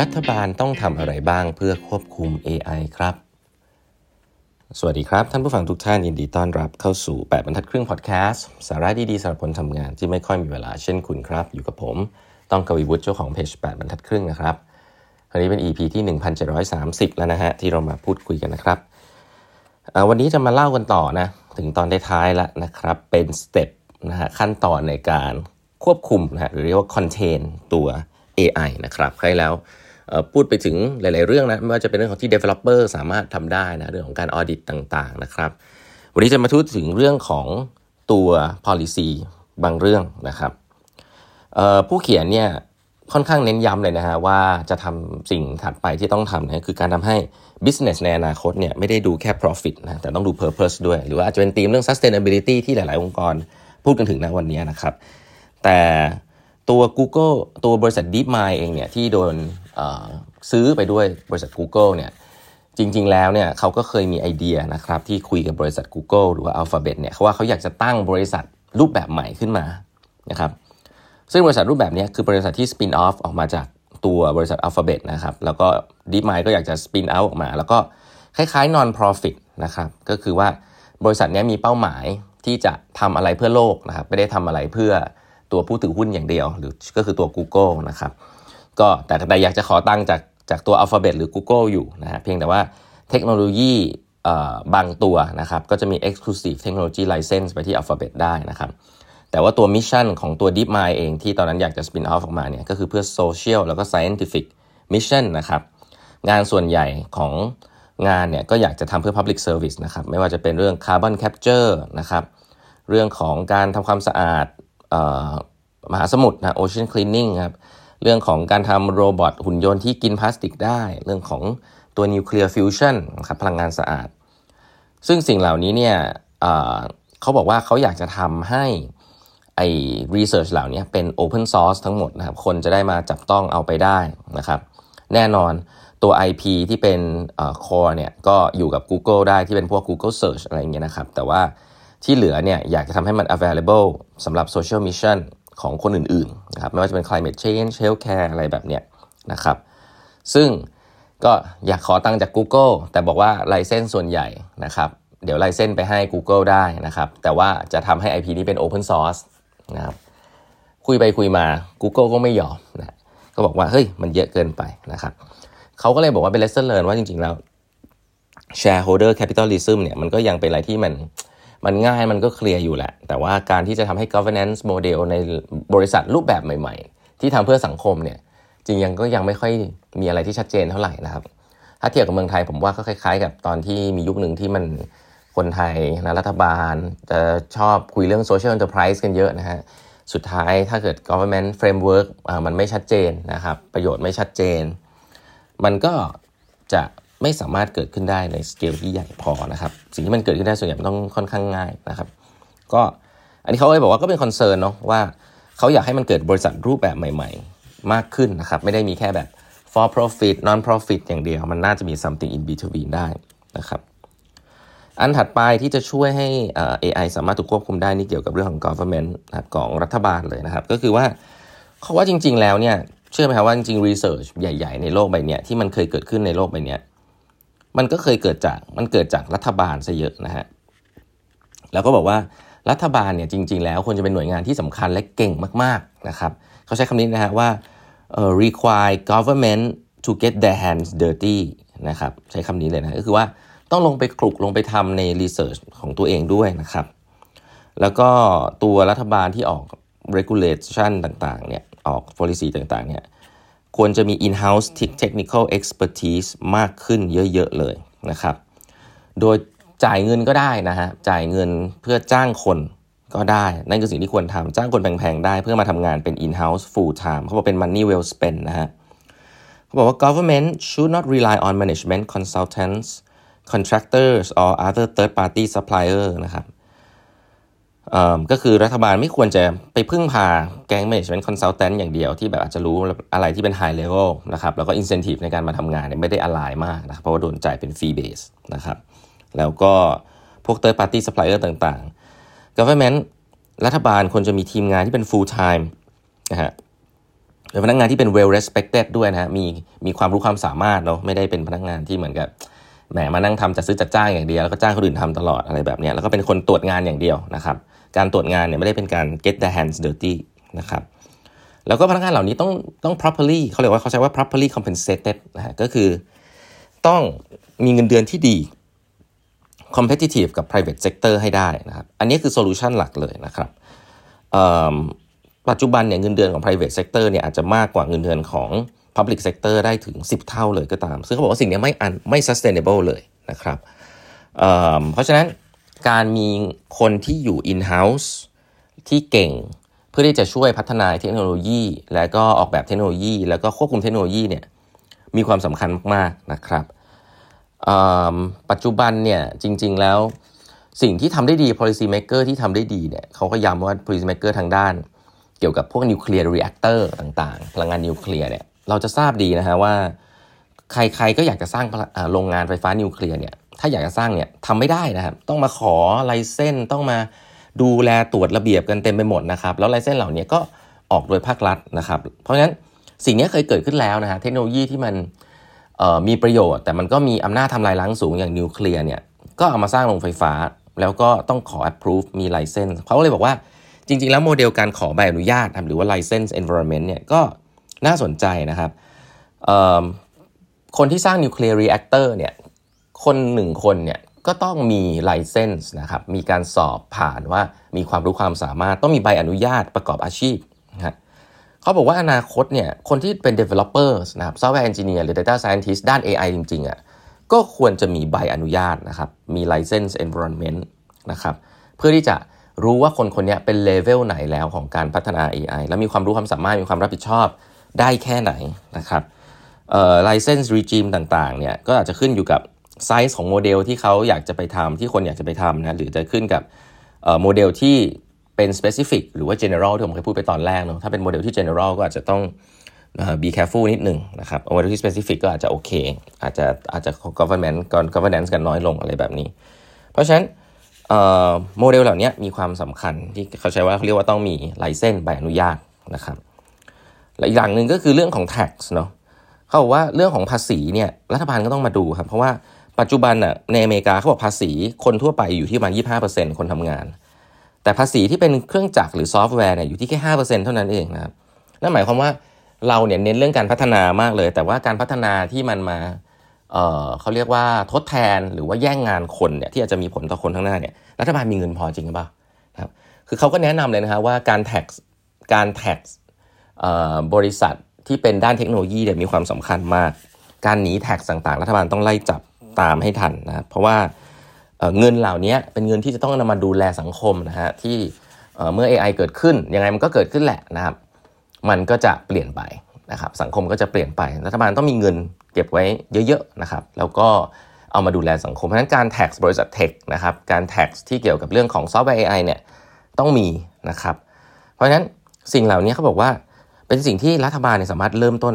รัฐบาลต้องทำอะไรบ้างเพื่อควบคุม AI ครับ สวัสดีครับ ท่านผู้ฟังทุกท่านยินดีต้อนรับเข้าสู่ 8 บรรทัดครึ่งพอดแคสต์สาระดีๆสำหรับคนทำงานที่ไม่ค่อยมีเวลาเช่นคุณครับ อยู่กับผม ต้องกวีวุฒิเจ้าของเพจ 8 บรรทัดครึ่งนะครับคราวนี้เป็น EP ที่ 1730 แล้วนะฮะที่เรามาพูดคุยกันนะครับ วันนี้จะมาเล่ากันต่อนะถึงตอนท้ายๆแล้วนะครับเป็นสเต็ปนะฮะขั้นตอนในการควบคุมนะฮะหรือเรียกว่า contain ตัว AI นะครับใครแล้ว พูดไปถึงหลาย ๆ เรื่องนะไม่ว่าจะเป็นเรื่องของที่ developer สามารถทำได้นะเรื่องของการ audit ต่าง ๆ นะครับ วันนี้จะมาพูดถึงเรื่องของตัว policy บางเรื่องนะครับผู้เขียนเนี่ยค่อนข้างเน้นย้ำเลยนะฮะว่าจะทำสิ่งถัดไปที่ต้องทำนะคือการทำให้ business ในอนาคตเนี่ยไม่ได้ดูแค่ profit นะแต่ต้องดู purpose ด้วย หรือว่าอาจจะเป็นธีมเรื่อง sustainability ที่หลาย ๆ องค์กรพูดกันถึงในวันนี้นะครับ แต่ตัว Google ตัวบริษัท DeepMind เองเนี่ยที่โดน ซื้อไปด้วยบริษัท Google เนี่ยจริง ๆ แล้วเนี่ยเขาก็เคยมีไอเดียนะครับที่คุยกับบริษัท Google หรือว่า Alphabet เนี่ยเขาว่าเขาอยากจะตั้งบริษัทรูปแบบใหม่ขึ้นมานะครับซึ่งบริษัทรูปแบบนี้คือบริษัทที่สปินออฟออกมาจากตัวบริษัท Alphabet นะครับแล้วก็ DeepMind ก็อยากจะสปินเอาออกมา แล้วก็คล้ายๆ non profit นะครับก็คือว่าบริษัทนี้มีเป้าหมายที่จะทำอะไรเพื่อโลกนะครับไม่ได้ทำอะไรเพื่อตัวผู้ถือหุ้นอย่างเดียว หรือก็คือตัว Google นะครับ ก็แต่แต่อยากจะขอตั้งจากจากตัว Alphabet หรือ Google อยู่นะฮะเพียงแต่ว่าเทคโนโลยีบางตัวนะครับก็จะมี exclusive technology license ไปที่ Alphabet ได้นะครับแต่ว่าตัว mission ของตัว DeepMind เองที่ตอนนั้นอยากจะ spin off ออกมาเนี่ยก็คือเพื่อ social แล้วก็ scientific mission นะครับงานส่วนใหญ่ของงานเนี่ยก็อยากจะทำเพื่อ public service นะครับไม่ว่าจะเป็นเรื่อง carbon capture นะครับเรื่องของการทำความสะอาดมหาสมุทรนะ ocean cleaning ครับ เรื่องของการทำ robot หุ่นยนต์ที่กินพลาสติกได้ เรื่องของตัวนิวเคลียร์ฟิวชันครับพลังงานสะอาด ซึ่งสิ่งเหล่านี้เนี่ยเขาบอกว่าเขาอยากจะทำให้ไอ้รีเสิร์ชเหล่านี้เป็น Open Source ทั้งหมดนะครับ คนจะได้มาจับต้องเอาไปได้นะครับ แน่นอนตัว IP ที่เป็น core เนี่ยก็อยู่กับ Google ได้ที่เป็นพวก Google Search อะไรเงี้ยนะครับ แต่ว่าที่เหลือเนี่ยอยากจะทำให้มัน available สำหรับ social mission ของคนอื่นๆนะครับไม่ว่าจะเป็น climate change healthcare อะไรแบบเนี้ยนะครับ ซึ่งก็อยากขอตังจาก Google แต่บอกว่าไลเซนส์ส่วนใหญ่นะครับ เดี๋ยวไลเซนส์ไปให้ Google ได้นะครับ แต่ว่าจะทำให้ IP นี้เป็น Open Source นะครับคุยไปคุยมา Google ก็ไม่ยอมนะก็บอกว่า เฮ้ย มันเยอะเกินไปนะครับเขาก็เลยบอกว่าเป็น lesson learn ว่าจริง ๆ แล้ว shareholder capitalism เนี่ยมันก็ยังเป็นอะไรที่มัน มันง่ายมันก็เคลียร์อยู่แหละ แต่ว่าการที่จะทำให้ governance model ในบริษัทรูปแบบใหม่ ๆ ที่ทำเพื่อสังคมเนี่ยจริงยังก็ยังไม่ค่อยมีอะไรที่ชัดเจนเท่าไหร่นะครับ ถ้าเทียบกับเมืองไทยผมว่าก็คล้าย ๆ กับตอนที่มียุคหนึ่งที่มันคนไทยนะรัฐบาล จะชอบคุยเรื่อง social enterprise กันเยอะนะฮะสุดท้ายถ้าเกิด government framework มันไม่ชัดเจนนะครับ ประโยชน์ไม่ชัดเจน มันก็จะไม่สามารถเกิดขึ้นได้ในสเกลที่ใหญ่พอนะครับ สิ่งที่มันเกิดขึ้นได้ส่วนใหญ่มันต้องค่อนข้างง่ายนะครับ ก็อันนี้เขาเลยบอกว่าก็เป็น concern เนาะว่าเขาอยากให้มันเกิดบริษัทรูปแบบใหม่ ๆ มากขึ้นนะครับ ไม่ได้มีแค่แบบ for profit non profit อย่างเดียว มันน่าจะมี something in between ได้นะครับ อันถัดไปที่จะช่วยให้ AI สามารถถูกควบคุมได้นี่เกี่ยวกับเรื่องของ government ของรัฐบาลเลยนะครับ ก็คือว่าเขาว่าจริง ๆ แล้วเนี่ยเชื่อไหมครับว่าจริงๆ research ใหญ่ ๆ ในโลกใบนี้ที่มันเคยเกิดขึ้นในโลกใบนี้ มันก็เคยเกิดจากมันเกิดจากรัฐบาลซะเยอะนะฮะแล้วก็บอกว่ารัฐบาลเนี่ยจริง ๆ แล้วควรจะเป็นหน่วยงานที่สำคัญและเก่งมากๆนะครับเขาใช้คำนี้นะฮะว่า require government to get their hands dirty นะครับใช้คำนี้เลยนะก็คือว่าต้องลงไปคลุกลงไปทำในรีเสิร์ชของตัวเองด้วยนะครับ แล้วก็ตัวรัฐบาลที่ออก regulation ต่างๆเนี่ยออก policy ต่างๆเนี่ย ควรจะมี in-house technical expertise มากขึ้นเยอะ ๆ เลยนะครับ โดยจ่ายเงินก็ได้นะฮะ จ่ายเงินเพื่อจ้างคนก็ได้ นั่นคือสิ่งที่ควรทำ จ้างคนแพงๆ ได้เพื่อมาทำงานเป็น in-house full time เขาบอกเป็น money well spent นะฮะเขาบอกว่า government should not rely on management consultants contractors or other third party supplier นะครับ ก็คือรัฐบาลไม่ควรจะไปพึ่งพาแก๊ง management consultant อย่างเดียวที่แบบอาจจะรู้อะไรที่เป็น high level นะครับแล้วก็ incentive ในการมาทำงานเนี่ยไม่ได้อลายมากนะครับเพราะว่าโดนจ่ายเป็น fee base นะครับแล้วก็พวก third party supplier ต่างๆ government รัฐบาลควรจะมีทีมงานที่เป็น full time นะฮะเป็นพนักงานที่เป็น well respected ด้วยนะฮะมีมีความรู้ความสามารถเนาะไม่ได้เป็นพนักงานที่เหมือนกับ แหมมานั่งทำจัดซื้อจัดจ้างอย่างเดียวแล้วก็จ้างคนอื่นทำตลอดอะไรแบบนี้แล้วก็เป็นคนตรวจงานอย่างเดียวนะครับ การตรวจงานเนี่ยไม่ได้เป็นการ get the hands dirty นะครับแล้วก็พนักงานเหล่านี้ต้องต้อง properly เขาเรียกว่าเขาใช้ว่า properly compensated นะฮะก็คือต้องมีเงินเดือนที่ดี competitive กับ private sector ให้ได้นะครับ อันนี้คือ solution หลักเลยนะครับปัจจุบันเนี่ยเงินเดือนของ private sector เนี่ยอาจจะมากกว่าเงินเดือนของ public sector ได้ถึง 10 เท่าเลยก็ตาม ซึ่งเขาบอกว่าสิ่งนี้ไม่อันไม่ sustainable เลยนะครับเเพราะฉะนั้นการมีคนที่อยู่ in house ที่เก่งเพื่อที่จะช่วยพัฒนาเทคโนโลยี และก็ออกแบบเทคโนโลยี แล้วก็ควบคุมเทคโนโลยีเนี่ยมีความสำคัญมากๆนะครับปัจจุบันเนี่ยจริง ๆแล้วสิ่งที่ทำได้ดี policy maker ที่ทำได้ดีเนี่ยเขาก็ย้ำว่า policy maker ทางด้าน เกี่ยวกับพวก nuclear reactor ต่างๆพลังงานนิวเคลียร์เนี่ย เราจะทราบดีนะฮะว่า ใครๆก็อยากจะสร้างโรงงานไฟฟ้านิวเคลียร์เนี่ยถ้าอยากจะสร้างเนี่ยทำไม่ได้นะครับ ต้องมาขอไลเซนต้องมาดูแลตรวจระเบียบกันเต็มไปหมดนะครับ แล้วไลเซนเหล่านี้ก็ออกโดยภาครัฐนะครับ เพราะฉะนั้นสิ่งนี้เคยเกิดขึ้นแล้วนะฮะเทคโนโลยีที่มันมีประโยชน์ แต่มันก็มีอำนาจทำลายล้างสูงอย่างนิวเคลียร์เนี่ยก็เอามาสร้างโรงไฟฟ้า แล้วก็ต้องขอ approve มีไลเซนส์เขาก็เลยบอกว่าจริง ๆ แล้วโมเดลการขอใบอนุญาตหรือว่า license environment เนี่ยก็ น่าสนใจนะครับคนที่สร้าง nuclear reactor เนี่ยคนหนึ่งคนเนี่ยก็ต้องมี license นะครับมีการสอบผ่านว่ามีความรู้ความสามารถต้องมีใบอนุญาตประกอบอาชีพนะเขาบอกว่าอนาคตเนี่ยคนที่เป็น developer นะครับ software engineer หรือ data scientist ด้าน AI จริงๆอะ่ะก็ควรจะมีใบอนุญาตนะครับมี license environment นะครับเพื่อที่จะรู้ว่าคนคนนี้เป็นเลเวลไหนแล้วของการพัฒนา AI แล้วมีความรู้ความสามารถมีความรับผิดชอบ ได้แค่ไหนนะครับเอ่อ license regime ต่างๆเนี่ยก็อาจจะขึ้นอยู่กับไซส์ของโมเดลที่เขาอยากจะไปทำที่คนอยากจะไปทำนะหรือจะขึ้นกับโมเดลที่เป็น specific หรือว่า general ที่ผมเคยพูดไปตอนแรกเนาะถ้าเป็นโมเดลที่ general ก็อาจจะต้อง be careful นิดหนึ่งนะครับโมเดลที่ specific ก็อาจจะโอเค อาจจะอาจจะ government governance กันน้อยลงอะไรแบบนี้ เพราะฉะนั้นโมเดลเหล่านี้มีความสำคัญที่เขาใช้ว่าเขาเรียกว่าต้องมี license ใบอนุญาตนะครับ และอีกอย่างหนึ่งก็คือเรื่องของ tax เนาะเขาบอกว่าเรื่องของภาษีเนี่ยรัฐบาลก็ต้องมาดูครับ เพราะว่าปัจจุบันน่ะในอเมริกาเขาบอกภาษีคนทั่วไปอยู่ที่ประมาณ25%คนทำงาน แต่ภาษีที่เป็นเครื่องจักรหรือซอฟต์แวร์เนี่ยอยู่ที่แค่5%เท่านั้นเองนะครับนั่นหมายความว่าเราเนี่ยเน้นเรื่องการพัฒนามากเลย แต่ว่าการพัฒนาที่มันมาเเขาเรียกว่าทดแทนหรือว่าแย่งงานคนเนี่ยที่อาจจะมีผลต่อคนข้างหน้าเนี่ยรัฐบาลมีเงินพอจริงหรือเปล่าครับคือเขาก็แนะนำเลยนะครับว่าการแท็กการแท็ก บริษัทที่เป็นด้านเทคโนโลยีเนี่ยมีความสำคัญมาก การหนีแท็กต่างๆ รัฐบาลต้องไล่จับตามให้ทันนะครับเพราะว่าเงินเหล่านี้เป็นเงินที่จะต้องนำมาดูแลสังคมนะฮะที่เมื่อ AI เกิดขึ้นยังไงมันก็เกิดขึ้นแหละนะครับ มันก็จะเปลี่ยนไปนะครับสังคมก็จะเปลี่ยนไป รัฐบาลต้องมีเงินเก็บไว้เยอะๆนะครับ แล้วก็เอามาดูแลสังคมเพราะฉะนั้นการแท็กบริษัทเทคนะครับการแท็กที่เกี่ยวกับเรื่องของซอฟต์แวร์ AI เนี่ยต้องมีนะครับ เพราะฉะนั้นสิ่งเหล่านี้เขาบอกว่า เป็นสิ่งที่รัฐบาลเนี่ยสามารถเริ่มต้น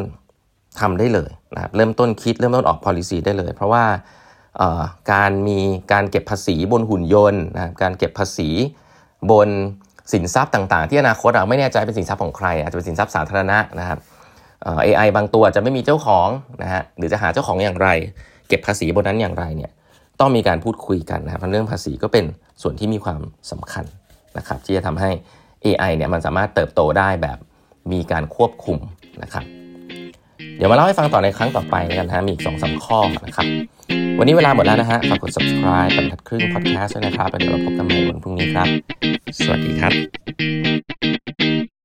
ทำได้เลยนะครับเริ่มต้นคิดเริ่มต้นออก policy ได้เลย เพราะว่าการมีการเก็บภาษีบนหุ่นยนต์นะการเก็บภาษีบนสินทรัพย์ต่างๆ ที่อนาคตเราไม่แน่ใจเป็นสินทรัพย์ของใครอาจจะเป็นสินทรัพย์สาธารณะนะครับเอไอบางตัวจะไม่มีเจ้าของนะฮะหรือจะหาเจ้าของอย่างไร เก็บภาษีบนนั้นอย่างไรเนี่ยต้องมีการพูดคุยกันนะครับเรื่องภาษีก็เป็นส่วนที่มีความสำคัญนะครับที่จะทำให้ AI เนี่ยมันสามารถเติบโตได้แบบ มีการควบคุมนะครับ เดี๋ยวมาเล่าให้ฟังต่อในครั้งต่อไปกันนะมีอีกสองสาข้อนะครับ วันนี้เวลาหมดแล้วนะฮะฝากกด subscribe เป็นทัดครึ่ง podcast ด้วยนะครับแล้วเดี๋ยวเราพบกันใหม่วันพรุ่งนี้ครับ สวัสดีครับ